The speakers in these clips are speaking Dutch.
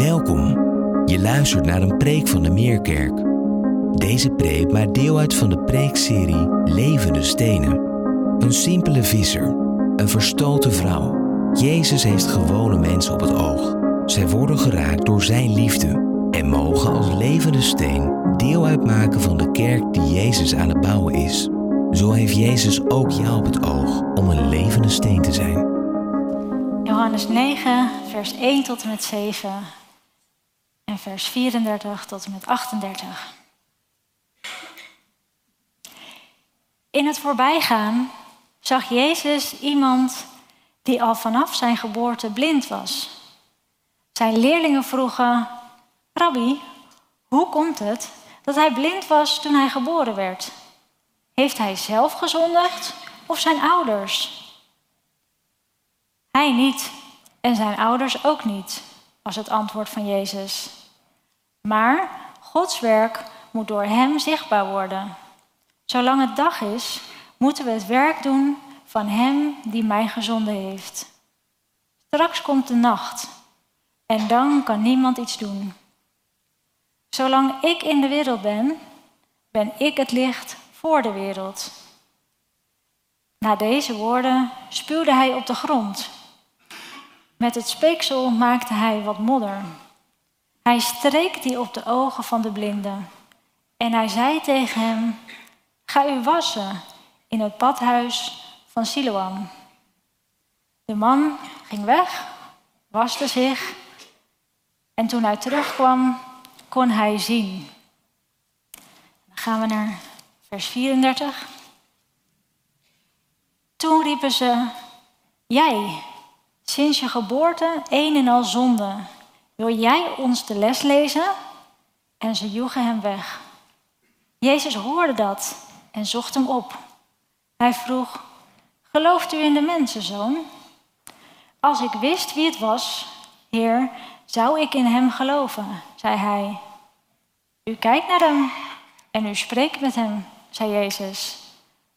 Welkom. Je luistert naar een preek van de Meerkerk. Deze preek maakt deel uit van de preekserie Levende Stenen. Een simpele visser, een verstoten vrouw. Jezus heeft gewone mensen op het oog. Zij worden geraakt door zijn liefde en mogen als levende steen deel uitmaken van de kerk die Jezus aan het bouwen is. Zo heeft Jezus ook jou op het oog om een levende steen te zijn. Johannes 9, vers 1 tot en met 7 en vers 34 tot en met 38. In het voorbijgaan zag Jezus iemand die al vanaf zijn geboorte blind was. Zijn leerlingen vroegen: Rabbi, hoe komt het dat hij blind was toen hij geboren werd? Heeft hij zelf gezondigd of zijn ouders? Hij niet en zijn ouders ook niet, was het antwoord van Jezus. Maar Gods werk moet door Hem zichtbaar worden. Zolang het dag is, moeten we het werk doen van Hem die mij gezonden heeft. Straks komt de nacht en dan kan niemand iets doen. Zolang ik in de wereld ben, ben ik het licht voor de wereld. Na deze woorden spuwde hij op de grond. Met het speeksel maakte hij wat modder. Hij streek die op de ogen van de blinde. En hij zei tegen hem: Ga u wassen in het badhuis van Siloam. De man ging weg, waste zich. En toen hij terugkwam, kon hij zien. Dan gaan we naar vers 34. Toen riepen ze: Jij, sinds je geboorte een en al zonde, wil jij ons de les lezen? En ze joegen hem weg. Jezus hoorde dat en zocht hem op. Hij vroeg: Gelooft u in de mensenzoon? Als ik wist wie het was, Heer, zou ik in hem geloven, zei hij. U kijkt naar hem en u spreekt met hem, zei Jezus.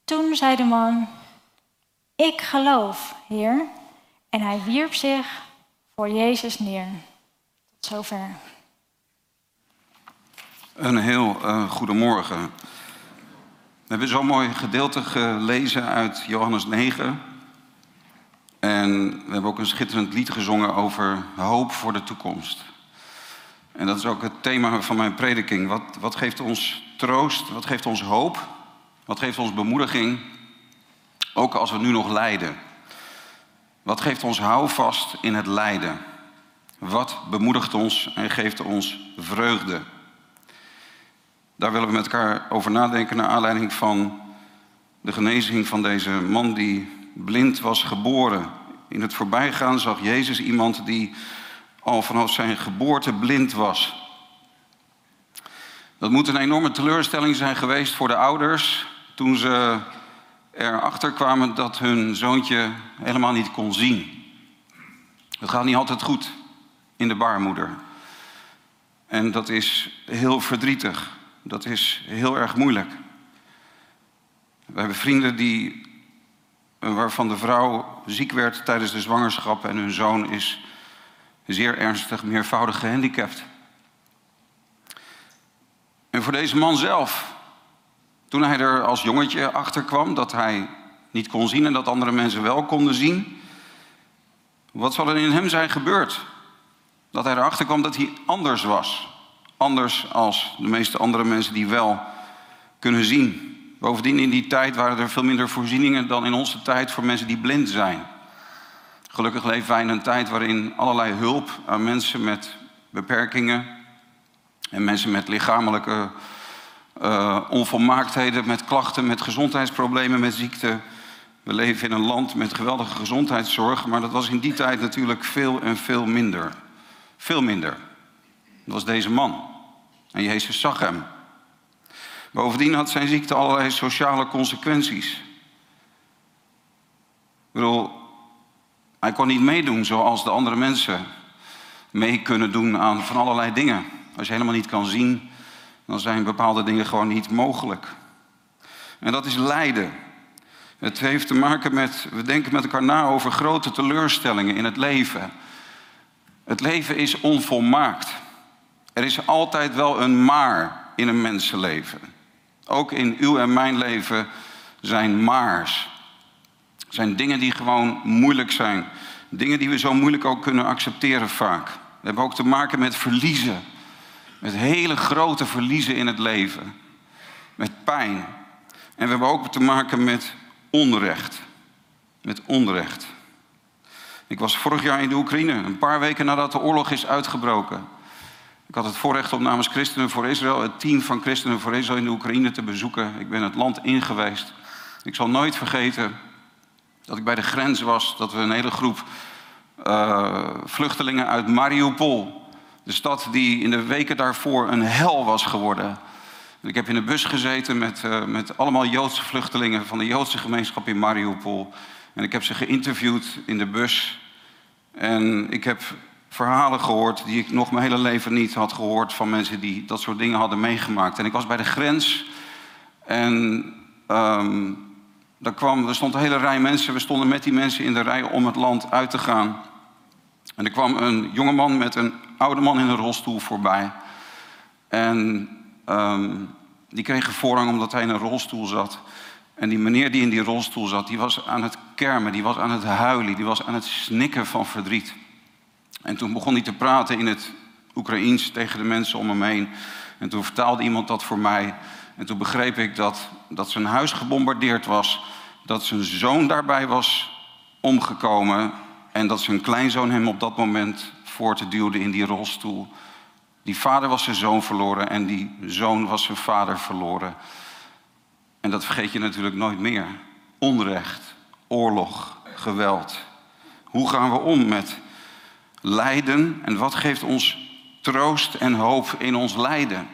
Toen zei de man: Ik geloof, Heer. En hij wierp zich voor Jezus neer. Zover. Een heel uh, goedemorgen. We hebben zo'n mooi gedeelte gelezen uit Johannes 9. En we hebben ook een schitterend lied gezongen over hoop voor de toekomst. En dat is ook het thema van mijn prediking. Wat, wat geeft ons troost? Wat geeft ons hoop? Wat geeft ons bemoediging? Ook als we nu nog lijden. Wat geeft ons houvast in het lijden? Wat bemoedigt ons en geeft ons vreugde? Daar willen we met elkaar over nadenken naar aanleiding van de genezing van deze man die blind was geboren. In het voorbijgaan zag Jezus iemand die al vanaf zijn geboorte blind was. Dat moet een enorme teleurstelling zijn geweest voor de ouders toen ze erachter kwamen dat hun zoontje helemaal niet kon zien. Het gaat niet altijd goed in de baarmoeder. En dat is heel verdrietig. Dat is heel erg moeilijk. We hebben vrienden die, waarvan de vrouw ziek werd tijdens de zwangerschap en hun zoon is zeer ernstig meervoudig gehandicapt. En voor deze man zelf, toen hij er als jongetje achter kwam dat hij niet kon zien en dat andere mensen wel konden zien, wat zal er in hem zijn gebeurd? Dat hij erachter kwam dat hij anders was. Anders als de meeste andere mensen die wel kunnen zien. Bovendien in die tijd waren er veel minder voorzieningen dan in onze tijd voor mensen die blind zijn. Gelukkig leven wij in een tijd waarin allerlei hulp aan mensen met beperkingen en mensen met lichamelijke uh, onvolmaaktheden, met klachten, met gezondheidsproblemen, met ziekte. We leven in een land met geweldige gezondheidszorg, maar dat was in die tijd natuurlijk veel en veel minder. Veel minder. Dat was deze man. En Jezus zag hem. Bovendien had zijn ziekte allerlei sociale consequenties. Ik bedoel, hij kon niet meedoen zoals de andere mensen mee kunnen doen aan van allerlei dingen. Als je helemaal niet kan zien, dan zijn bepaalde dingen gewoon niet mogelijk. En dat is lijden. Het heeft te maken met, we denken met elkaar na over grote teleurstellingen in het leven. Het leven is onvolmaakt. Er is altijd wel een maar in een mensenleven. Ook in uw en mijn leven zijn maars. Zijn dingen die gewoon moeilijk zijn. Dingen die we zo moeilijk ook kunnen accepteren vaak. We hebben ook te maken met verliezen. Met hele grote verliezen in het leven. Met pijn. En we hebben ook te maken met onrecht. Met onrecht. Ik was vorig jaar in de Oekraïne, een paar weken nadat de oorlog is uitgebroken. Ik had het voorrecht om namens Christenen voor Israël, het team van Christenen voor Israël in de Oekraïne te bezoeken. Ik ben het land ingeweest. Ik zal nooit vergeten dat ik bij de grens was, dat we een hele groep uh, vluchtelingen uit Mariupol, de stad die in de weken daarvoor een hel was geworden. Ik heb in de bus gezeten met, uh, met allemaal Joodse vluchtelingen van de Joodse gemeenschap in Mariupol. En ik heb ze geïnterviewd in de bus. En ik heb verhalen gehoord die ik nog mijn hele leven niet had gehoord van mensen die dat soort dingen hadden meegemaakt. En ik was bij de grens en um, daar kwam, er stond een hele rij mensen. We stonden met die mensen in de rij om het land uit te gaan. En er kwam een jongeman met een oude man in een rolstoel voorbij. En um, die kreeg voorrang omdat hij in een rolstoel zat. En die meneer die in die rolstoel zat, die was aan het kermen, die was aan het huilen, die was aan het snikken van verdriet. En toen begon hij te praten in het Oekraïens tegen de mensen om hem heen. En toen vertaalde iemand dat voor mij. En toen begreep ik dat, dat zijn huis gebombardeerd was, dat zijn zoon daarbij was omgekomen en dat zijn kleinzoon hem op dat moment voortduwde in die rolstoel. Die vader was zijn zoon verloren en die zoon was zijn vader verloren. En dat vergeet je natuurlijk nooit meer. Onrecht, oorlog, geweld. Hoe gaan we om met lijden en wat geeft ons troost en hoop in ons lijden?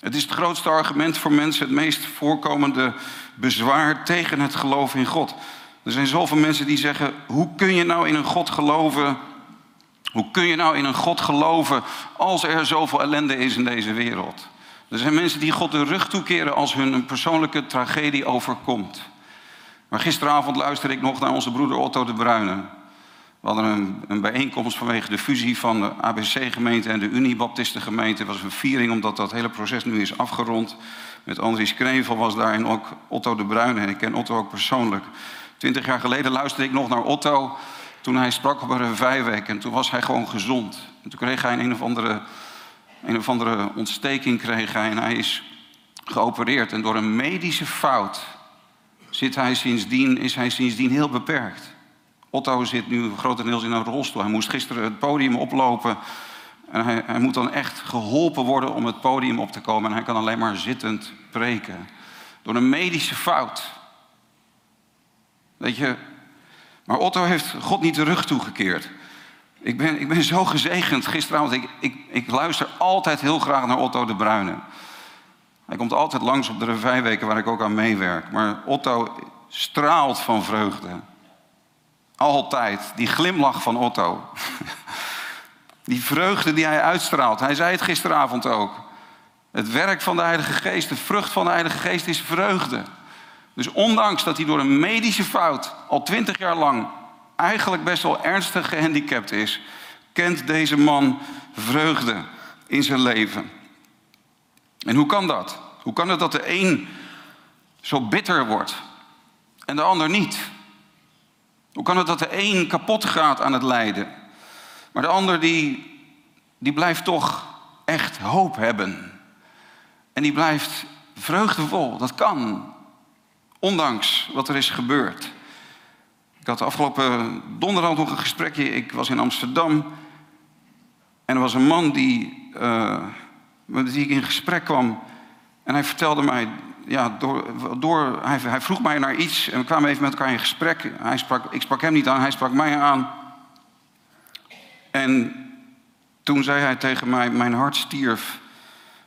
Het is het grootste argument voor mensen, het meest voorkomende bezwaar tegen het geloof in God. Er zijn zoveel mensen die zeggen: hoe kun je nou in een God geloven? Hoe kun je nou in een God geloven als er zoveel ellende is in deze wereld? Er zijn mensen die God de rug toekeren als hun een persoonlijke tragedie overkomt. Maar gisteravond luisterde ik nog naar onze broeder Otto de Bruyne. We hadden een, een bijeenkomst vanwege de fusie van de ABC-gemeente en de Unie-Baptistengemeente. Het was een viering omdat dat hele proces nu is afgerond. Met Andries Krevel was daar en ook Otto de Bruyne. En ik ken Otto ook persoonlijk. Twintig jaar geleden luisterde ik nog naar Otto toen hij sprak op een vijfweek. En toen was hij gewoon gezond. En toen kreeg hij een, een of andere een of andere ontsteking kreeg hij en hij is geopereerd. En door een medische fout zit hij sindsdien, is hij sindsdien heel beperkt. Otto zit nu grotendeels in een rolstoel. Hij moest gisteren het podium oplopen. En hij, hij moet dan echt geholpen worden om het podium op te komen. En hij kan alleen maar zittend preken. Door een medische fout. Weet je, maar Otto heeft God niet de rug toegekeerd. Ik ben, ik ben zo gezegend gisteravond. Ik, ik, luister altijd heel graag naar Otto de Bruyne. Hij komt altijd langs op de vijfweken waar ik ook aan meewerk. Maar Otto straalt van vreugde. Altijd. Die glimlach van Otto. Die vreugde die hij uitstraalt. Hij zei het gisteravond ook. Het werk van de Heilige Geest, de vrucht van de Heilige Geest is vreugde. Dus ondanks dat hij door een medische fout al twintig jaar lang eigenlijk best wel ernstig gehandicapt is, kent deze man vreugde in zijn leven. En hoe kan dat? Hoe kan het dat de een zo bitter wordt en de ander niet? Hoe kan het dat de een kapot gaat aan het lijden, maar de ander die, die blijft toch echt hoop hebben? En die blijft vreugdevol. Dat kan, ondanks wat er is gebeurd. Ik had afgelopen donderdag nog een gesprekje. Ik was in Amsterdam. En er was een man die, uh, met wie ik in gesprek kwam. En hij vertelde mij, ja, door, door, hij, hij, vroeg mij naar iets. En we kwamen even met elkaar in gesprek. Hij sprak, ik sprak hem niet aan, hij sprak mij aan. En toen zei hij tegen mij, mijn hart stierf.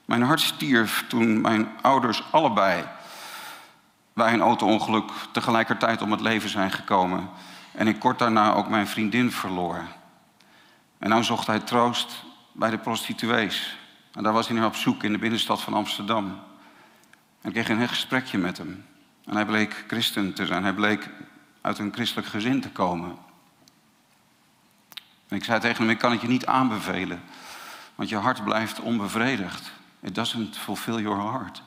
Mijn hart stierf toen mijn ouders allebei bij een auto-ongeluk tegelijkertijd om het leven zijn gekomen. En ik kort daarna ook mijn vriendin verloor. En nou zocht hij troost bij de prostituees. En daar was hij nu op zoek in de binnenstad van Amsterdam. En ik kreeg een gesprekje met hem. En hij bleek christen te zijn. Hij bleek uit een christelijk gezin te komen. En ik zei tegen hem, ik kan het je niet aanbevelen. Want je hart blijft onbevredigd. It doesn't fulfill your heart.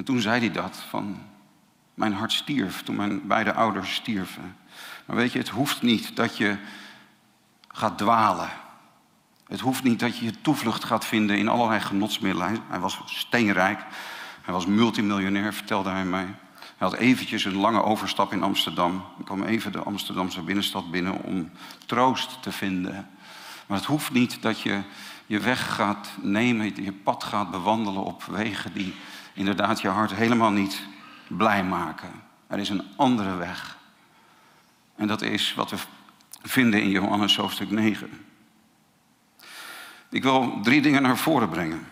En toen zei hij dat, van mijn hart stierf toen mijn beide ouders stierven. Maar weet je, het hoeft niet dat je gaat dwalen. Het hoeft niet dat je je toevlucht gaat vinden in allerlei genotsmiddelen. Hij was steenrijk. Hij was multimiljonair, vertelde hij mij. Hij had eventjes een lange overstap in Amsterdam. Ik kwam even de Amsterdamse binnenstad binnen om troost te vinden. Maar het hoeft niet dat je je weg gaat nemen, je pad gaat bewandelen op wegen die inderdaad je hart helemaal niet blij maken. Er is een andere weg. En dat is wat we vinden in Johannes hoofdstuk 9. Ik wil drie dingen naar voren brengen.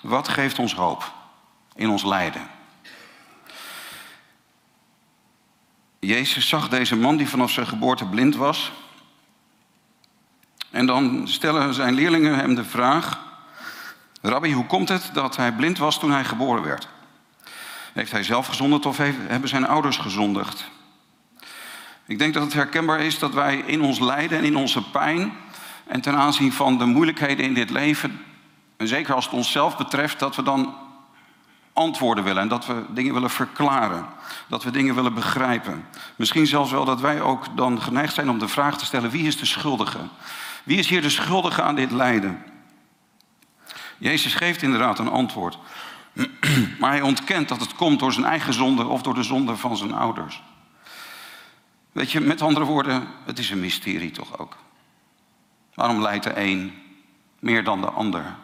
Wat geeft ons hoop in ons lijden? Jezus zag deze man die vanaf zijn geboorte blind was. En dan stellen zijn leerlingen hem de vraag: Rabbi, hoe komt het dat hij blind was toen hij geboren werd? Heeft hij zelf gezondigd of hebben zijn ouders gezondigd? Ik denk dat het herkenbaar is dat wij in ons lijden en in onze pijn en ten aanzien van de moeilijkheden in dit leven, en zeker als het onszelf betreft, dat we dan antwoorden willen en dat we dingen willen verklaren, dat we dingen willen begrijpen. Misschien zelfs wel dat wij ook dan geneigd zijn om de vraag te stellen: wie is de schuldige? Wie is hier de schuldige aan dit lijden? Jezus geeft inderdaad een antwoord. Maar hij ontkent dat het komt door zijn eigen zonde of door de zonde van zijn ouders. Weet je, met andere woorden, het is een mysterie toch ook. Waarom lijdt de een meer dan de ander?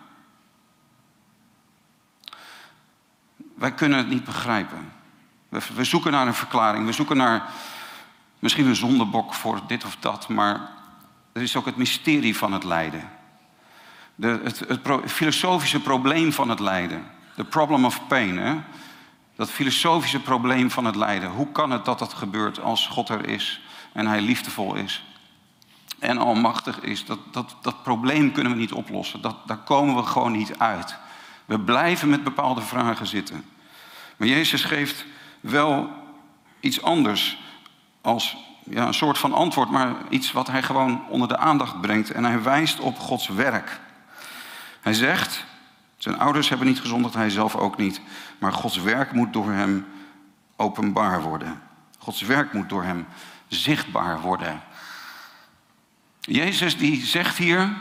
Wij kunnen het niet begrijpen. We, we zoeken naar een verklaring. We zoeken naar misschien een zondebok voor dit of dat. Maar er is ook het mysterie van het lijden. De, het, filosofische probleem van het lijden. The problem of pain. Hè? Dat filosofische probleem van het lijden. Hoe kan het dat dat gebeurt als God er is en Hij liefdevol is en almachtig is? Dat, dat, dat probleem kunnen we niet oplossen. Dat, daar komen we gewoon niet uit. We blijven met bepaalde vragen zitten. Maar Jezus geeft wel iets anders als ja, een soort van antwoord, maar iets wat hij gewoon onder de aandacht brengt. En hij wijst op Gods werk. Hij zegt, zijn ouders hebben niet gezondigd, hij zelf ook niet. Maar Gods werk moet door hem openbaar worden. Gods werk moet door hem zichtbaar worden. Jezus die zegt hier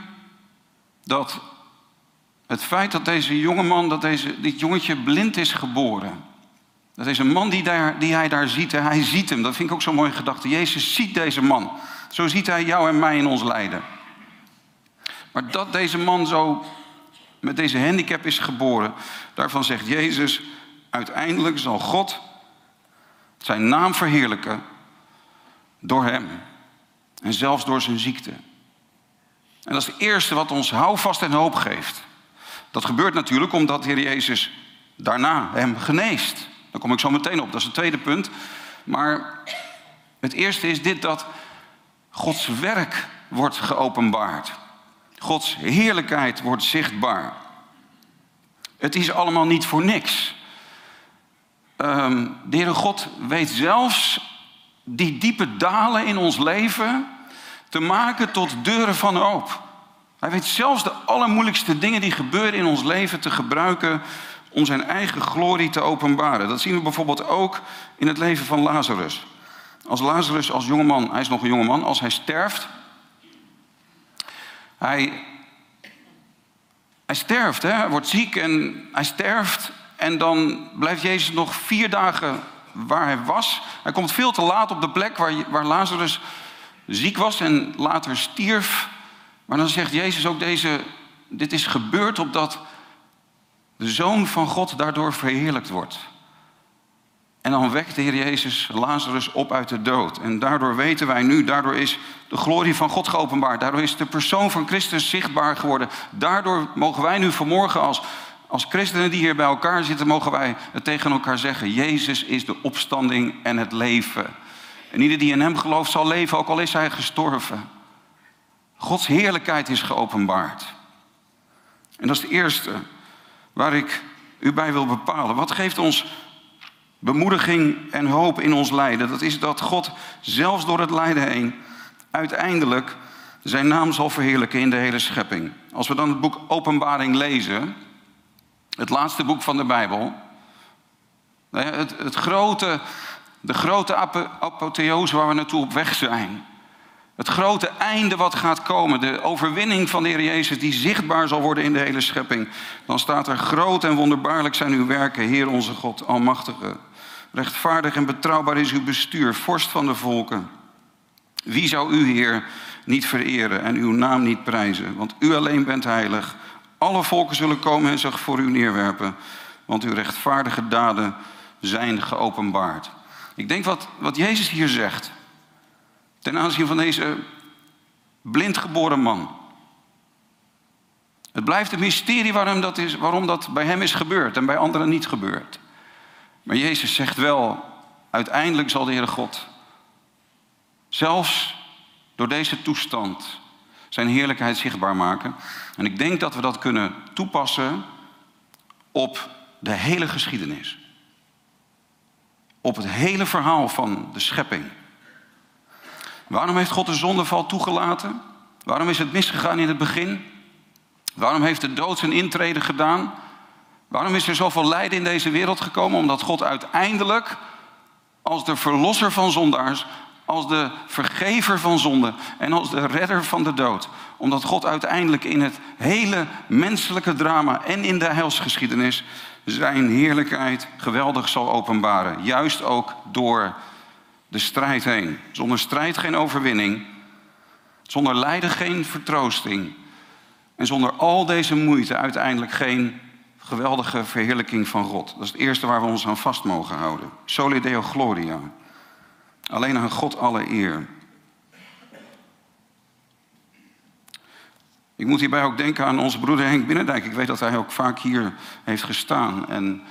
dat het feit dat deze jongeman, dat deze, dit jongetje blind is geboren. Dat een man die, daar, die hij daar ziet. Hij ziet hem. Dat vind ik ook zo'n mooie gedachte. Jezus ziet deze man. Zo ziet hij jou en mij in ons lijden. Maar dat deze man zo met deze handicap is geboren, daarvan zegt Jezus, uiteindelijk zal God zijn naam verheerlijken door hem. En zelfs door zijn ziekte. En dat is het eerste wat ons houvast en hoop geeft. Dat gebeurt natuurlijk omdat de Heer Jezus daarna hem geneest. Daar kom ik zo meteen op, dat is het tweede punt. Maar het eerste is dit dat Gods werk wordt geopenbaard. Gods heerlijkheid wordt zichtbaar. Het is allemaal niet voor niks. Um, de Heere God weet zelfs die diepe dalen in ons leven te maken tot deuren van hoop. Hij weet zelfs de allermoeilijkste dingen die gebeuren in ons leven te gebruiken om zijn eigen glorie te openbaren. Dat zien we bijvoorbeeld ook in het leven van Lazarus. Als Lazarus als jongeman, hij is nog een jongeman, als hij sterft, hij, hij sterft, hè? hij wordt ziek en hij sterft. En dan blijft Jezus nog vier dagen waar hij was. Hij komt veel te laat op de plek waar, waar Lazarus ziek was en later stierf. Maar dan zegt Jezus ook deze, dit is gebeurd opdat de Zoon van God daardoor verheerlijkt wordt. En dan wekt de Heer Jezus Lazarus op uit de dood. En daardoor weten wij nu, daardoor is de glorie van God geopenbaard. Daardoor is de persoon van Christus zichtbaar geworden. Daardoor mogen wij nu vanmorgen als, als christenen die hier bij elkaar zitten, mogen wij het tegen elkaar zeggen. Jezus is de opstanding en het leven. En ieder die in hem gelooft zal leven, ook al is hij gestorven. Gods heerlijkheid is geopenbaard. En dat is het eerste waar ik u bij wil bepalen. Wat geeft ons bemoediging en hoop in ons lijden? Dat is dat God zelfs door het lijden heen uiteindelijk zijn naam zal verheerlijken in de hele schepping. Als we dan het boek Openbaring lezen, het laatste boek van de Bijbel, het, het grote, de grote apotheose waar we naartoe op weg zijn. Het grote einde wat gaat komen, de overwinning van de Heer Jezus die zichtbaar zal worden in de hele schepping. Dan staat er groot en wonderbaarlijk zijn uw werken, Heer onze God, Almachtige. Rechtvaardig en betrouwbaar is uw bestuur, vorst van de volken. Wie zou u, Heer, niet vereren en uw naam niet prijzen? Want u alleen bent heilig. Alle volken zullen komen en zich voor u neerwerpen, want uw rechtvaardige daden zijn geopenbaard. Ik denk wat, wat Jezus hier zegt, ten aanzien van deze blindgeboren man. Het blijft een mysterie waarom dat, is, waarom dat bij hem is gebeurd en bij anderen niet gebeurd. Maar Jezus zegt wel, uiteindelijk zal de Heere God zelfs door deze toestand zijn heerlijkheid zichtbaar maken. En ik denk dat we dat kunnen toepassen op de hele geschiedenis. Op het hele verhaal van de schepping. Waarom heeft God de zondeval toegelaten? Waarom is het misgegaan in het begin? Waarom heeft de dood zijn intrede gedaan? Waarom is er zoveel lijden in deze wereld gekomen? Omdat God uiteindelijk als de verlosser van zondaars, als de vergever van zonde en als de redder van de dood. Omdat God uiteindelijk in het hele menselijke drama en in de heilsgeschiedenis zijn heerlijkheid geweldig zal openbaren. Juist ook door de strijd heen. Zonder strijd geen overwinning. Zonder lijden geen vertroosting. En zonder al deze moeite uiteindelijk geen geweldige verheerlijking van God. Dat is het eerste waar we ons aan vast mogen houden. Soli Deo Gloria. Alleen aan God alle eer. Ik moet hierbij ook denken aan onze broeder Henk Binnendijk. Ik weet dat hij ook vaak hier heeft gestaan. En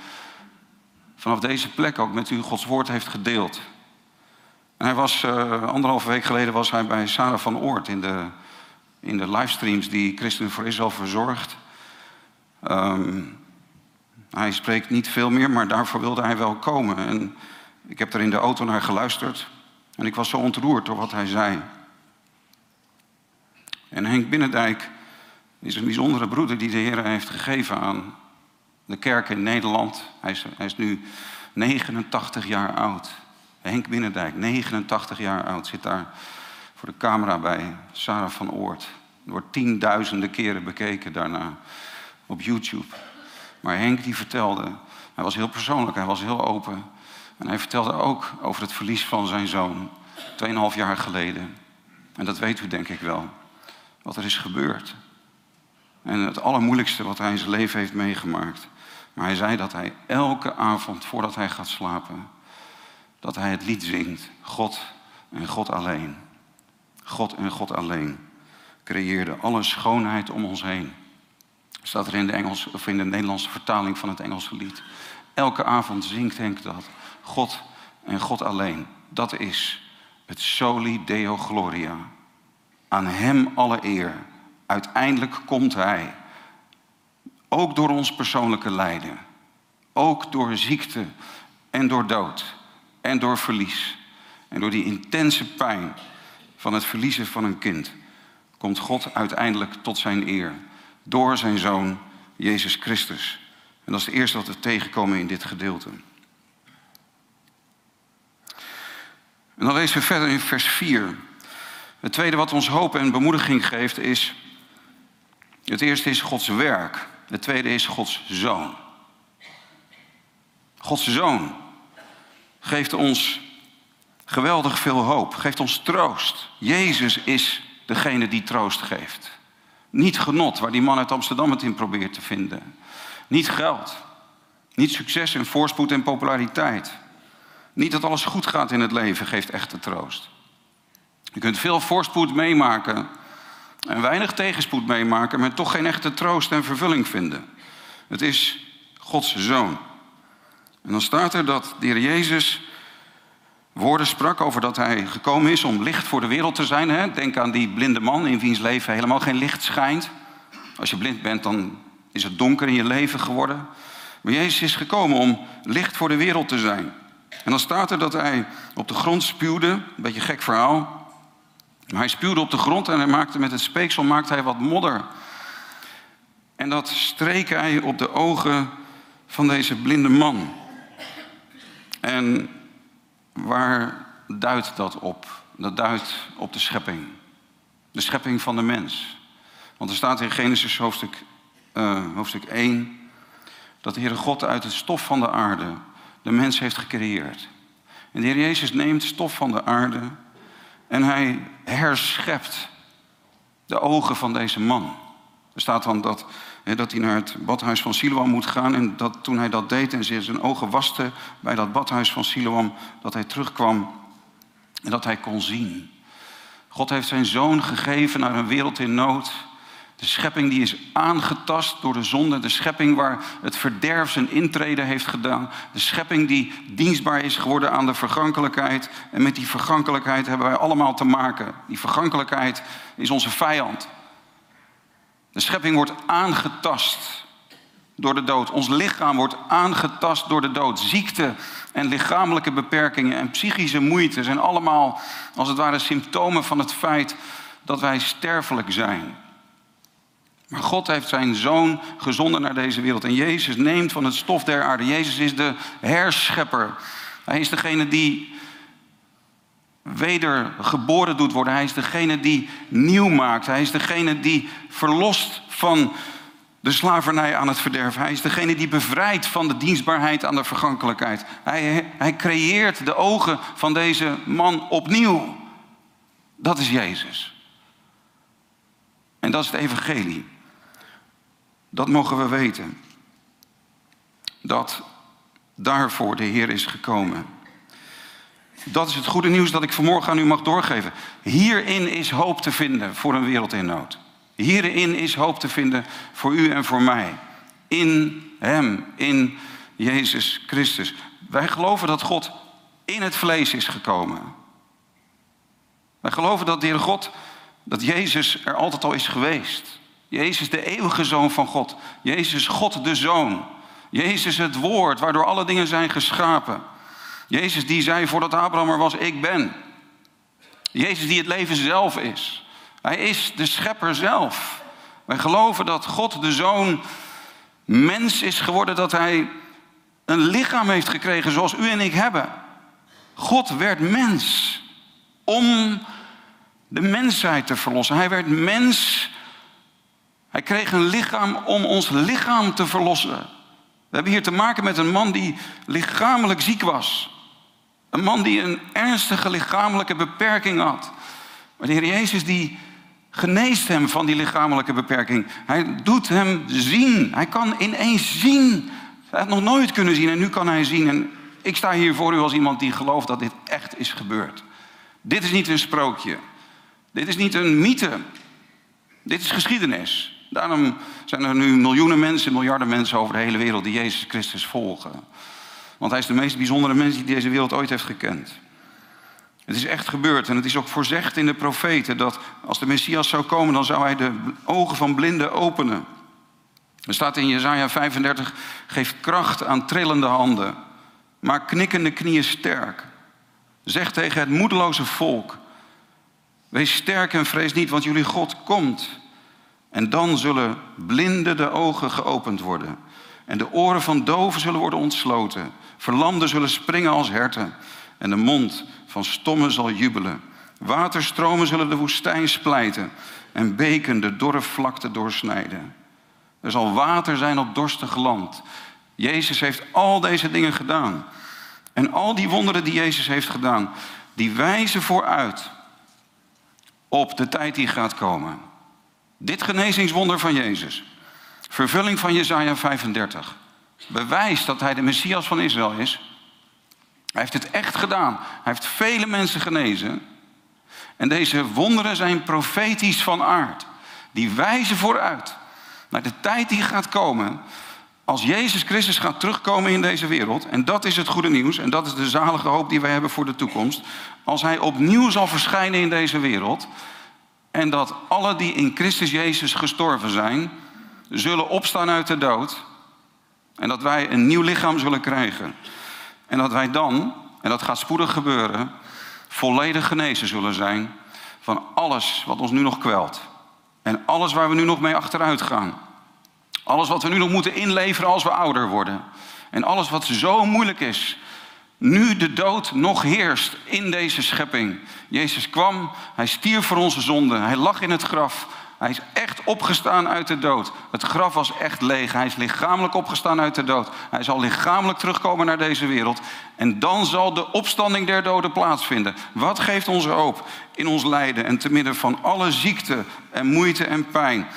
vanaf deze plek ook met u Gods woord heeft gedeeld. En hij was, uh, anderhalve week geleden was hij bij Sarah van Oort in de, in de livestreams die Christen voor Israël verzorgt. Um, hij spreekt niet veel meer, maar daarvoor wilde hij wel komen. En ik heb er in de auto naar geluisterd. En ik was zo ontroerd door wat hij zei. En Henk Binnendijk is een bijzondere broeder die de Heer heeft gegeven aan de kerk in Nederland. Hij is, hij is nu 89 jaar oud. Henk Binnendijk, 89 jaar oud, zit daar voor de camera bij Sarah van Oort. Wordt tienduizenden keren bekeken daarna op YouTube. Maar Henk die vertelde, hij was heel persoonlijk, hij was heel open. En hij vertelde ook over het verlies van zijn zoon, 2,5 jaar geleden. En dat weet u denk ik wel, wat er is gebeurd. En het allermoeilijkste wat hij in zijn leven heeft meegemaakt. Maar hij zei dat hij elke avond voordat hij gaat slapen, dat hij het lied zingt. God en God alleen. God en God alleen creëerde alle schoonheid om ons heen. Staat er in de, Engels, of in de Nederlandse vertaling van het Engelse lied. Elke avond zingt Henk dat. God en God alleen. Dat is het soli deo gloria. Aan hem alle eer. Uiteindelijk komt hij. Ook door ons persoonlijke lijden. Ook door ziekte en door dood. En door verlies. En door die intense pijn van het verliezen van een kind. Komt God uiteindelijk tot zijn eer door zijn zoon Jezus Christus. En dat is het eerste wat we tegenkomen in dit gedeelte. En dan lezen we verder in vers 4. Het tweede wat ons hoop en bemoediging geeft is... Het eerste is Gods werk. Het tweede is Gods zoon. Gods zoon geeft ons geweldig veel hoop, geeft ons troost. Jezus is degene die troost geeft. Niet genot, waar die man uit Amsterdam het in probeert te vinden. Niet geld. Niet succes en voorspoed en populariteit. Niet dat alles goed gaat in het leven geeft echte troost. Je kunt veel voorspoed meemaken en weinig tegenspoed meemaken, maar toch geen echte troost en vervulling vinden. Het is Gods zoon. En dan staat er dat de Jezus woorden sprak over dat hij gekomen is om licht voor de wereld te zijn. Hè? Denk aan die blinde man in wiens leven helemaal geen licht schijnt. Als je blind bent, dan is het donker in je leven geworden. Maar Jezus is gekomen om licht voor de wereld te zijn. En dan staat er dat hij op de grond spuwde, een beetje gek verhaal. Maar hij spuwde op de grond en hij maakte met het speeksel maakte hij wat modder. En dat streek hij op de ogen van deze blinde man. En waar duidt dat op? Dat duidt op de schepping. De schepping van de mens. Want er staat in Genesis hoofdstuk, uh, hoofdstuk 1 dat de Heere God uit het stof van de aarde de mens heeft gecreëerd. En de Heer Jezus neemt stof van de aarde en hij herschept de ogen van deze man. Er staat dan dat, dat hij naar het badhuis van Siloam moet gaan. En dat toen hij dat deed en zijn ogen waste bij dat badhuis van Siloam, dat hij terugkwam en dat hij kon zien. God heeft zijn zoon gegeven naar een wereld in nood. De schepping die is aangetast door de zonde. De schepping waar het verderf zijn intrede heeft gedaan. De schepping die dienstbaar is geworden aan de vergankelijkheid. En met die vergankelijkheid hebben wij allemaal te maken. Die vergankelijkheid is onze vijand. De schepping wordt aangetast door de dood. Ons lichaam wordt aangetast door de dood. Ziekte en lichamelijke beperkingen en psychische moeite zijn allemaal als het ware symptomen van het feit dat wij sterfelijk zijn. Maar God heeft zijn zoon gezonden naar deze wereld. En Jezus neemt van het stof der aarde. Jezus is de herschepper. Hij is degene die wedergeboren doet worden. Hij is degene die nieuw maakt. Hij is degene die verlost van de slavernij aan het verderf. Hij is degene die bevrijdt van de dienstbaarheid aan de vergankelijkheid. Hij, hij creëert de ogen van deze man opnieuw. Dat is Jezus. En dat is het evangelie. Dat mogen we weten. Dat daarvoor de Heer is gekomen. Dat is het goede nieuws dat ik vanmorgen aan u mag doorgeven. Hierin is hoop te vinden voor een wereld in nood. Hierin is hoop te vinden voor u en voor mij. In Hem, in Jezus Christus. Wij geloven dat God in het vlees is gekomen. Wij geloven dat de Heer God, dat Jezus er altijd al is geweest. Jezus de eeuwige zoon van God. Jezus God de zoon. Jezus het woord waardoor alle dingen zijn geschapen. Jezus die zei voordat Abraham er was, ik ben. Jezus die het leven zelf is. Hij is de schepper zelf. Wij geloven dat God de zoon mens is geworden, dat hij een lichaam heeft gekregen zoals u en ik hebben. God werd mens om de mensheid te verlossen. Hij werd mens. Hij kreeg een lichaam om ons lichaam te verlossen. We hebben hier te maken met een man die lichamelijk ziek was. Een man die een ernstige lichamelijke beperking had. Maar de Heer Jezus die geneest hem van die lichamelijke beperking. Hij doet hem zien. Hij kan ineens zien. Hij had nog nooit kunnen zien en nu kan hij zien. En ik sta hier voor u als iemand die gelooft dat dit echt is gebeurd. Dit is niet een sprookje. Dit is niet een mythe. Dit is geschiedenis. Daarom zijn er nu miljoenen mensen, miljarden mensen over de hele wereld die Jezus Christus volgen. Want hij is de meest bijzondere mens die deze wereld ooit heeft gekend. Het is echt gebeurd en het is ook voorzegd in de profeten dat als de Messias zou komen, dan zou hij de ogen van blinden openen. Er staat in Jesaja 35, geef kracht aan trillende handen, maak knikkende knieën sterk. Zeg tegen het moedeloze volk, wees sterk en vrees niet, want jullie God komt. En dan zullen blinden de ogen geopend worden. En de oren van doven zullen worden ontsloten. Verlamden zullen springen als herten. En de mond van stommen zal jubelen. Waterstromen zullen de woestijn splijten. En beken de dorre vlakte doorsnijden. Er zal water zijn op dorstig land. Jezus heeft al deze dingen gedaan. En al die wonderen die Jezus heeft gedaan, die wijzen vooruit op de tijd die gaat komen. Dit genezingswonder van Jezus, vervulling van Jesaja 35, bewijst dat hij de Messias van Israël is. Hij heeft het echt gedaan. Hij heeft vele mensen genezen. En deze wonderen zijn profetisch van aard. Die wijzen vooruit naar de tijd die gaat komen. Als Jezus Christus gaat terugkomen in deze wereld. En dat is het goede nieuws. En dat is de zalige hoop die wij hebben voor de toekomst. Als hij opnieuw zal verschijnen in deze wereld. En dat alle die in Christus Jezus gestorven zijn. zullen opstaan uit de dood. En dat wij een nieuw lichaam zullen krijgen. En dat wij dan, en dat gaat spoedig gebeuren, volledig genezen zullen zijn van alles wat ons nu nog kwelt. En alles waar we nu nog mee achteruit gaan. Alles wat we nu nog moeten inleveren als we ouder worden. En alles wat zo moeilijk is. Nu de dood nog heerst in deze schepping. Jezus kwam, hij stierf voor onze zonden, hij lag in het graf. Hij is echt opgestaan uit de dood. Het graf was echt leeg. Hij is lichamelijk opgestaan uit de dood. Hij zal lichamelijk terugkomen naar deze wereld. En dan zal de opstanding der doden plaatsvinden. Wat geeft onze hoop in ons lijden en te midden van alle ziekte en moeite en pijn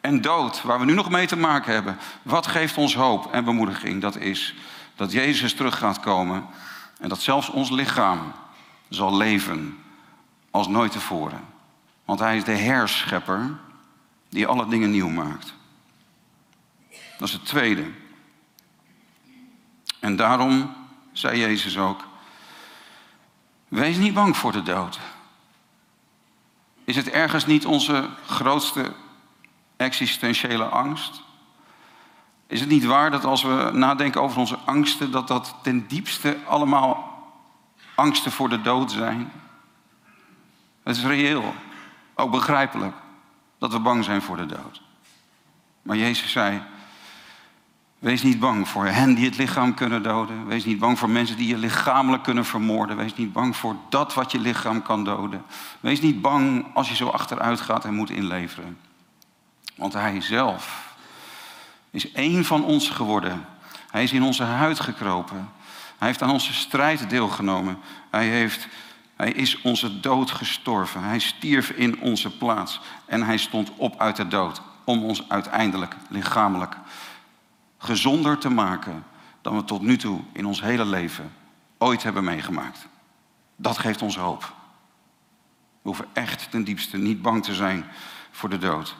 en dood, waar we nu nog mee te maken hebben? Wat geeft ons hoop en bemoediging? Dat is dat Jezus terug gaat komen en dat zelfs ons lichaam zal leven als nooit tevoren. Want hij is de herschepper die alle dingen nieuw maakt. Dat is het tweede. En daarom zei Jezus ook: Wees niet bang voor de dood. Is het ergens niet onze grootste existentiële angst? Is het niet waar dat als we nadenken over onze angsten, dat dat ten diepste allemaal angsten voor de dood zijn? Het is reëel. Ook begrijpelijk dat we bang zijn voor de dood. Maar Jezus zei: Wees niet bang voor hen die het lichaam kunnen doden. Wees niet bang voor mensen die je lichamelijk kunnen vermoorden. Wees niet bang voor dat wat je lichaam kan doden. Wees niet bang als je zo achteruit gaat en moet inleveren. Want Hij zelf is één van ons geworden. Hij is in onze huid gekropen. Hij heeft aan onze strijd deelgenomen. Hij heeft hij is onze dood gestorven. Hij stierf in onze plaats. En hij stond op uit de dood. Om ons uiteindelijk lichamelijk gezonder te maken dan we tot nu toe in ons hele leven ooit hebben meegemaakt. Dat geeft ons hoop. We hoeven echt ten diepste niet bang te zijn voor de dood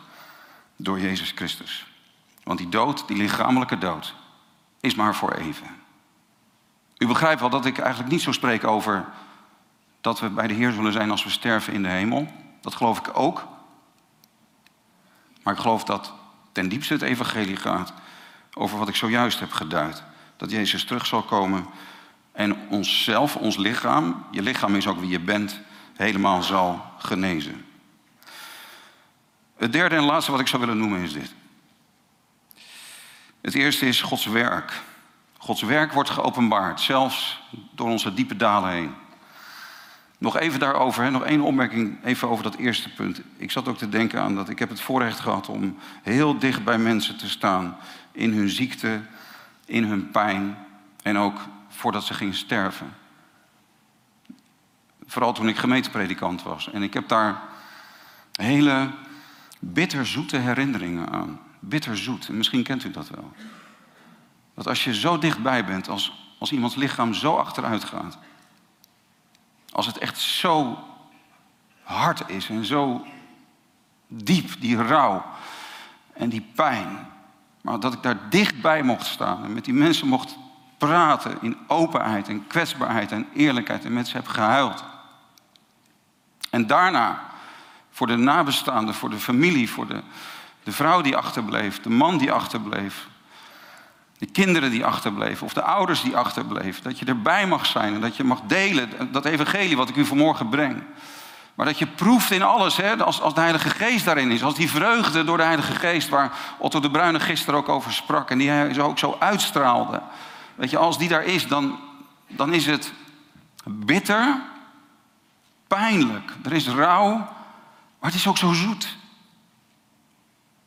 door Jezus Christus. Want die dood, die lichamelijke dood, is maar voor even. U begrijpt wel dat ik eigenlijk niet zo spreek over dat we bij de Heer zullen zijn als we sterven in de hemel. Dat geloof ik ook. Maar ik geloof dat ten diepste het evangelie gaat over wat ik zojuist heb geduid. Dat Jezus terug zal komen en onszelf, ons lichaam, je lichaam is ook wie je bent, helemaal zal genezen. Het derde en laatste wat ik zou willen noemen is dit. Het eerste is Gods werk. Gods werk wordt geopenbaard, zelfs door onze diepe dalen heen. Nog even daarover, hè, nog één opmerking even over dat eerste punt. Ik zat ook te denken aan dat ik heb het voorrecht gehad om heel dicht bij mensen te staan. In hun ziekte, in hun pijn en ook voordat ze gingen sterven. Vooral toen ik gemeentepredikant was. En ik heb daar hele bitterzoete herinneringen aan. Bitterzoet, en misschien kent u dat wel. Dat als je zo dichtbij bent, als, als iemands lichaam zo achteruit gaat als het echt zo hard is en zo diep, die rouw en die pijn. Maar dat ik daar dichtbij mocht staan en met die mensen mocht praten in openheid en kwetsbaarheid en eerlijkheid en met ze heb gehuild. En daarna voor de nabestaanden, voor de familie, voor de, de vrouw die achterbleef, de man die achterbleef, de kinderen die achterbleven of de ouders die achterbleven. Dat je erbij mag zijn en dat je mag delen dat evangelie wat ik u vanmorgen breng. Maar dat je proeft in alles, hè, als, als de Heilige Geest daarin is. Als die vreugde door de Heilige Geest, waar Otto de Bruyne gisteren ook over sprak. En die hij ook zo uitstraalde. Weet je, als die daar is, dan, dan is het bitter, pijnlijk. Er is rouw, maar het is ook zo zoet.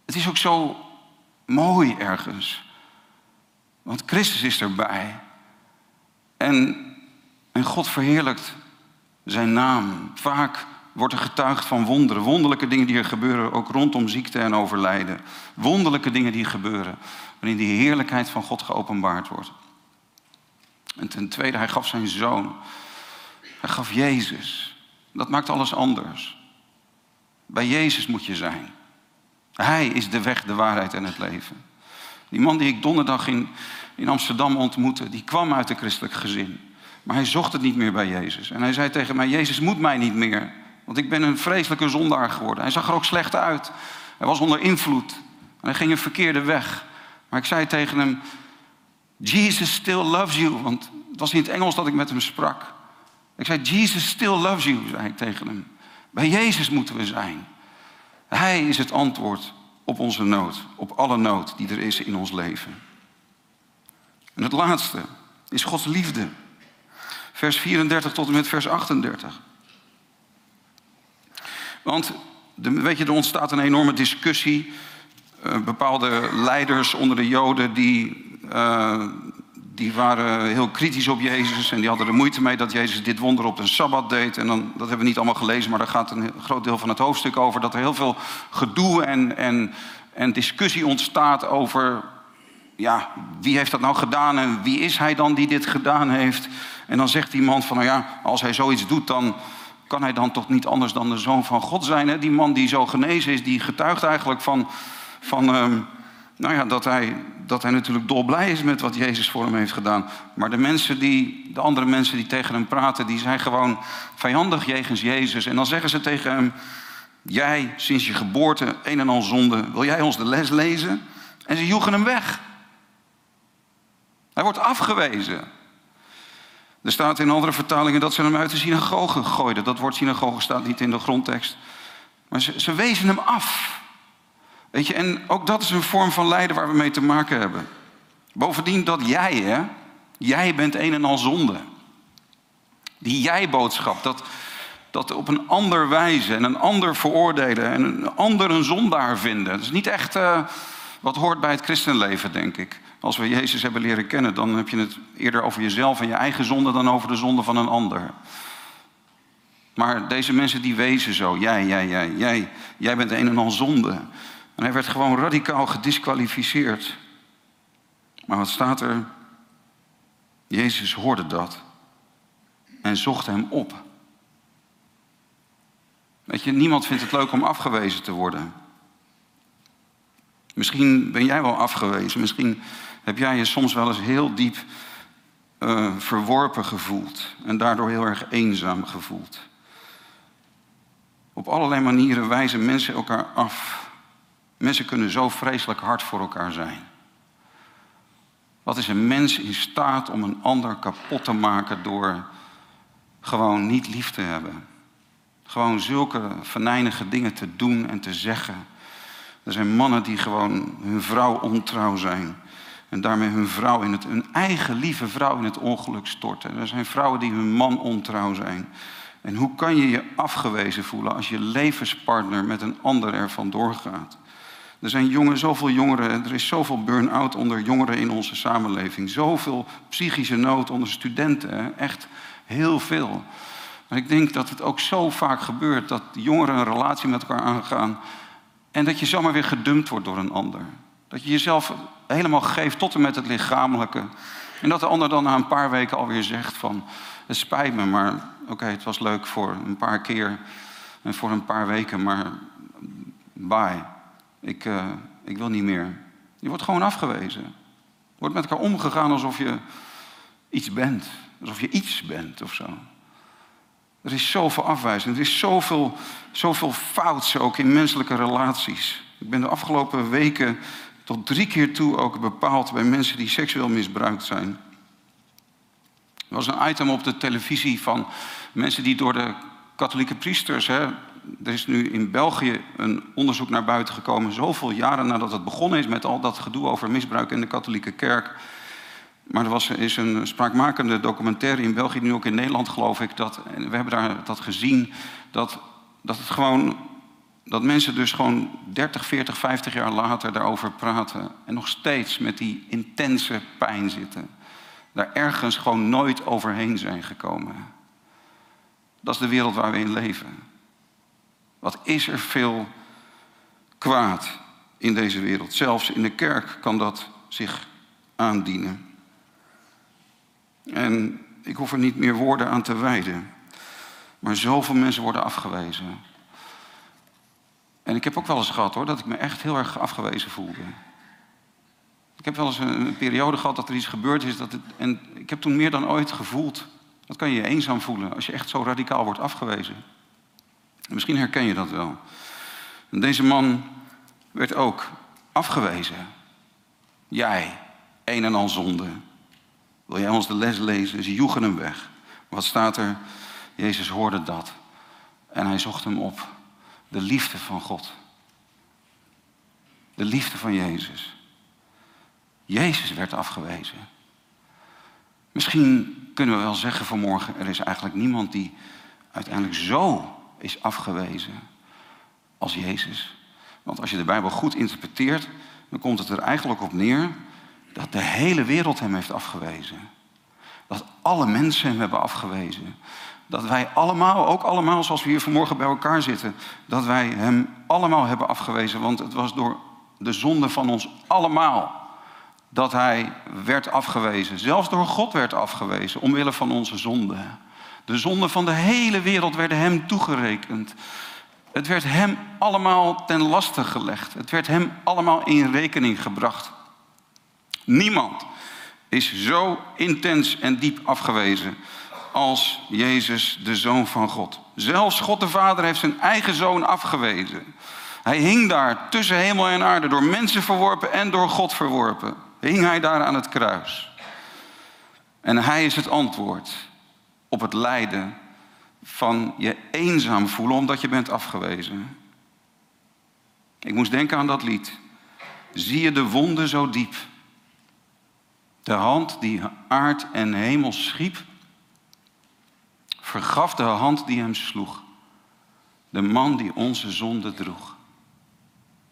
Het is ook zo mooi ergens. Want Christus is erbij. En, en God verheerlijkt zijn naam. Vaak wordt er getuigd van wonderen. Wonderlijke dingen die er gebeuren, ook rondom ziekte en overlijden. Wonderlijke dingen die gebeuren, waarin die heerlijkheid van God geopenbaard wordt. En ten tweede, hij gaf zijn zoon. Hij gaf Jezus. Dat maakt alles anders. Bij Jezus moet je zijn. Hij is de weg, de waarheid en het leven. Die man die ik donderdag in, in Amsterdam ontmoette, die kwam uit een christelijk gezin. Maar hij zocht het niet meer bij Jezus. En hij zei tegen mij, Jezus moet mij niet meer. Want ik ben een vreselijke zondaar geworden. Hij zag er ook slecht uit. Hij was onder invloed. En hij ging een verkeerde weg. Maar ik zei tegen hem, Jesus still loves you. Want het was in het Engels dat ik met hem sprak. Ik zei, Jesus still loves you, zei ik tegen hem. Bij Jezus moeten we zijn. Hij is het antwoord op onze nood, op alle nood die er is in ons leven. En het laatste is Gods liefde. Vers 34 tot en met vers 38. Want weet je, er ontstaat een enorme discussie. Uh, bepaalde leiders onder de Joden die, uh, die waren heel kritisch op Jezus. En die hadden er moeite mee dat Jezus dit wonder op een Sabbat deed. En dan, dat hebben we niet allemaal gelezen, maar daar gaat een groot deel van het hoofdstuk over. Dat er heel veel gedoe en, en, en discussie ontstaat over ja, wie heeft dat nou gedaan en wie is hij dan die dit gedaan heeft? En dan zegt iemand van, nou ja, als hij zoiets doet, dan kan hij dan toch niet anders dan de zoon van God zijn? Hè? Die man die zo genezen is, die getuigt eigenlijk van, van ehm, nou ja, dat hij, dat hij natuurlijk dolblij is met wat Jezus voor hem heeft gedaan. Maar de mensen die, de andere mensen die tegen hem praten, die zijn gewoon vijandig jegens Jezus. En dan zeggen ze tegen hem, jij sinds je geboorte een en al zonde, wil jij ons de les lezen? En ze joegen hem weg. Hij wordt afgewezen. Er staat in andere vertalingen dat ze hem uit de synagoge gooiden. Dat woord synagoge staat niet in de grondtekst. Maar ze, ze wezen hem af. Weet je, en ook dat is een vorm van lijden waar we mee te maken hebben. Bovendien dat jij, hè, jij bent een en al zonde. Die jij-boodschap, dat, dat op een ander wijzen en een ander veroordelen en een ander een zondaar vinden. Dat is niet echt uh, wat hoort bij het christenleven, denk ik. Als we Jezus hebben leren kennen, dan heb je het eerder over jezelf en je eigen zonde dan over de zonde van een ander. Maar deze mensen die wezen zo, jij, jij, jij, jij, jij bent een en al zonde. En hij werd gewoon radicaal gedisqualificeerd. Maar wat staat er? Jezus hoorde dat en zocht hem op. Weet je, niemand vindt het leuk om afgewezen te worden. Misschien ben jij wel afgewezen. Misschien heb jij je soms wel eens heel diep uh, verworpen gevoeld en daardoor heel erg eenzaam gevoeld. Op allerlei manieren wijzen mensen elkaar af. Mensen kunnen zo vreselijk hard voor elkaar zijn. Wat is een mens in staat om een ander kapot te maken door gewoon niet lief te hebben? Gewoon zulke venijnige dingen te doen en te zeggen. Er zijn mannen die gewoon hun vrouw ontrouw zijn. En daarmee hun vrouw in het, hun eigen lieve vrouw in het ongeluk storten. Er zijn vrouwen die hun man ontrouw zijn. En hoe kan je je afgewezen voelen als je levenspartner met een ander ervan doorgaat? Er zijn zoveel jongeren, er is zoveel burn-out onder jongeren in onze samenleving. Zoveel psychische nood onder studenten, echt heel veel. Maar ik denk dat het ook zo vaak gebeurt dat jongeren een relatie met elkaar aangaan en dat je zomaar weer gedumpt wordt door een ander. Dat je jezelf helemaal geeft tot en met het lichamelijke. En dat de ander dan na een paar weken alweer zegt van... het spijt me, maar oké, het was leuk voor een paar keer en voor een paar weken, maar bye. Ik, uh, ik wil niet meer. Je wordt gewoon afgewezen. Wordt met elkaar omgegaan alsof je iets bent. Alsof je iets bent of zo. Er is zoveel afwijzing. Er is zoveel, zoveel fouts ook in menselijke relaties. Ik ben de afgelopen weken tot drie keer toe ook bepaald bij mensen die seksueel misbruikt zijn. Er was een item op de televisie van mensen die door de katholieke priesters. Hè, er is nu in België een onderzoek naar buiten gekomen, zoveel jaren nadat het begonnen is met al dat gedoe over misbruik in de katholieke kerk. Maar er was, is een spraakmakende documentaire in België, nu ook in Nederland geloof ik. Dat, en we hebben daar dat gezien, dat, dat het gewoon dat mensen dus gewoon 30, 40, 50 jaar later daarover praten en nog steeds met die intense pijn zitten. Daar ergens gewoon nooit overheen zijn gekomen. Dat is de wereld waar we in leven. Wat is er veel kwaad in deze wereld? Zelfs in de kerk kan dat zich aandienen. En ik hoef er niet meer woorden aan te wijden. Maar zoveel mensen worden afgewezen. En ik heb ook wel eens gehad hoor, dat ik me echt heel erg afgewezen voelde. Ik heb wel eens een, periode gehad dat er iets gebeurd is. Dat het, en ik heb toen meer dan ooit gevoeld. Dat kan je je eenzaam voelen als je echt zo radicaal wordt afgewezen. Misschien herken je dat wel. Deze man werd ook afgewezen. Jij, een en al zonde. Wil jij ons de les lezen? Ze joegen hem weg. Wat staat er? Jezus hoorde dat En hij zocht hem op. De liefde van God. De liefde van Jezus. Jezus werd afgewezen. Misschien kunnen we wel zeggen vanmorgen, er is eigenlijk niemand die uiteindelijk zo is afgewezen als Jezus. Want als je de Bijbel goed interpreteert, dan komt het er eigenlijk op neer dat de hele wereld hem heeft afgewezen. Dat alle mensen hem hebben afgewezen. Dat wij allemaal, ook allemaal zoals we hier vanmorgen bij elkaar zitten, dat wij hem allemaal hebben afgewezen. Want het was door de zonde van ons allemaal dat hij werd afgewezen. Zelfs door God werd afgewezen, omwille van onze zonde. De zonden van de hele wereld werden hem toegerekend. Het werd hem allemaal ten laste gelegd. Het werd hem allemaal in rekening gebracht. Niemand is zo intens en diep afgewezen als Jezus, de Zoon van God. Zelfs God de Vader heeft zijn eigen zoon afgewezen. Hij hing daar tussen hemel en aarde, door mensen verworpen en door God verworpen. Hing hij daar aan het kruis. En hij is het antwoord op het lijden van je eenzaam voelen omdat je bent afgewezen. Ik moest denken aan dat lied. Zie je de wonden zo diep? De hand die aard en hemel schiep, vergaf de hand die hem sloeg. De man die onze zonde droeg.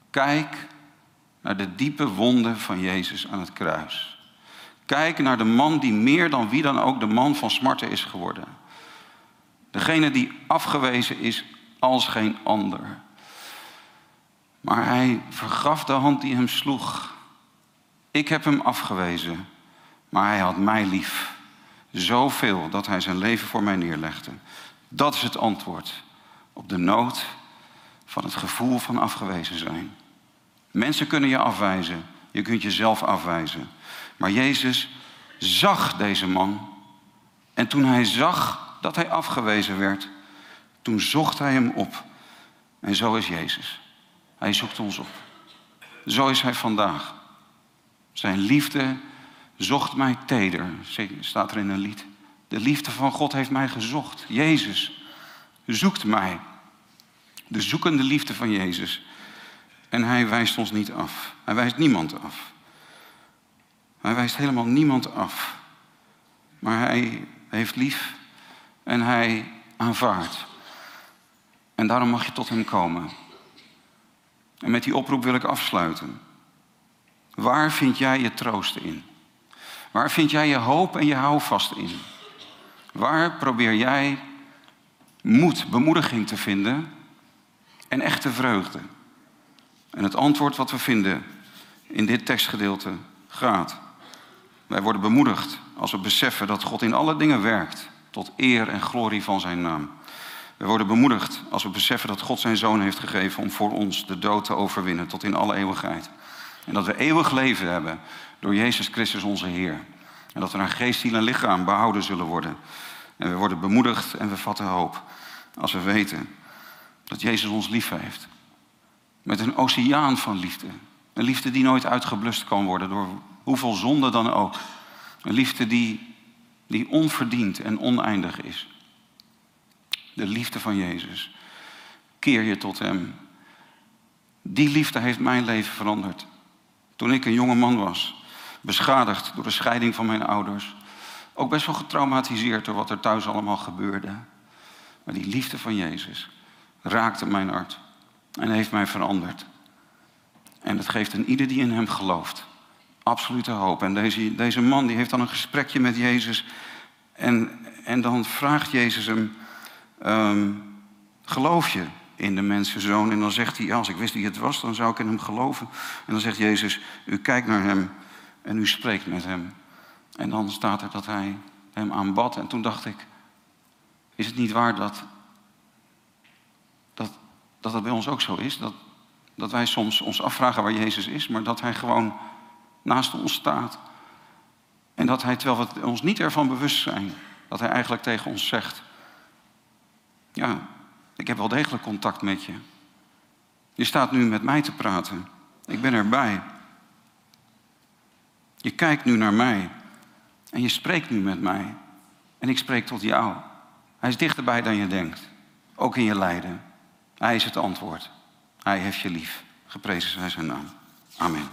Kijk naar de diepe wonden van Jezus aan het kruis. Kijk naar de man die meer dan wie dan ook de man van smarten is geworden. Degene die afgewezen is als geen ander. Maar hij vergaf de hand die hem sloeg. Ik heb hem afgewezen, maar hij had mij lief. Zoveel dat hij zijn leven voor mij neerlegde. Dat is het antwoord op de nood van het gevoel van afgewezen zijn. Mensen kunnen je afwijzen. Je kunt jezelf afwijzen. Maar Jezus zag deze man. En toen hij zag dat hij afgewezen werd, toen zocht hij hem op. En zo is Jezus. Hij zoekt ons op. Zo is hij vandaag. Zijn liefde zocht mij teder, staat er in een lied. De liefde van God heeft mij gezocht. Jezus zoekt mij. De zoekende liefde van Jezus. En hij wijst ons niet af. Hij wijst niemand af. Hij wijst helemaal niemand af. Maar hij heeft lief en hij aanvaardt. En daarom mag je tot hem komen. En met die oproep wil ik afsluiten. Waar vind jij je troost in? Waar vind jij je hoop en je houvast in? Waar probeer jij moed, bemoediging te vinden en echte vreugde? En het antwoord wat we vinden in dit tekstgedeelte gaat. Wij worden bemoedigd als we beseffen dat God in alle dingen werkt tot eer en glorie van zijn naam. We worden bemoedigd als we beseffen dat God zijn zoon heeft gegeven om voor ons de dood te overwinnen tot in alle eeuwigheid. En dat we eeuwig leven hebben door Jezus Christus onze Heer. En dat we naar geest, ziel en lichaam behouden zullen worden. En we worden bemoedigd en we vatten hoop als we weten dat Jezus ons lief heeft. Met een oceaan van liefde. Een liefde die nooit uitgeblust kan worden door hoeveel zonde dan ook. Een liefde die, die onverdiend en oneindig is. De liefde van Jezus. Keer je tot Hem. Die liefde heeft mijn leven veranderd. Toen ik een jonge man was, beschadigd door de scheiding van mijn ouders. Ook best wel getraumatiseerd door wat er thuis allemaal gebeurde. Maar die liefde van Jezus raakte mijn hart en heeft mij veranderd. En het geeft een ieder die in hem gelooft absolute hoop. En deze, deze man die heeft dan een gesprekje met Jezus. En, en dan vraagt Jezus hem: ehm, Geloof je in de mensenzoon? En dan zegt hij: Als ik wist wie het was, dan zou ik in hem geloven. En dan zegt Jezus: U kijkt naar hem en u spreekt met hem. En dan staat er dat hij hem aanbad. En toen dacht ik: Is het niet waar dat dat, dat het bij ons ook zo is? Dat, dat wij soms ons afvragen waar Jezus is, maar dat hij gewoon naast ons staat. En dat hij, terwijl we ons niet ervan bewust zijn, dat hij eigenlijk tegen ons zegt: Ja, ik heb wel degelijk contact met je. Je staat nu met mij te praten. Ik ben erbij. Je kijkt nu naar mij. En je spreekt nu met mij. En ik spreek tot jou. Hij is dichterbij dan je denkt. ook in je lijden. Hij is het antwoord. Hij heeft je lief. Geprezen zij zijn naam. Amen.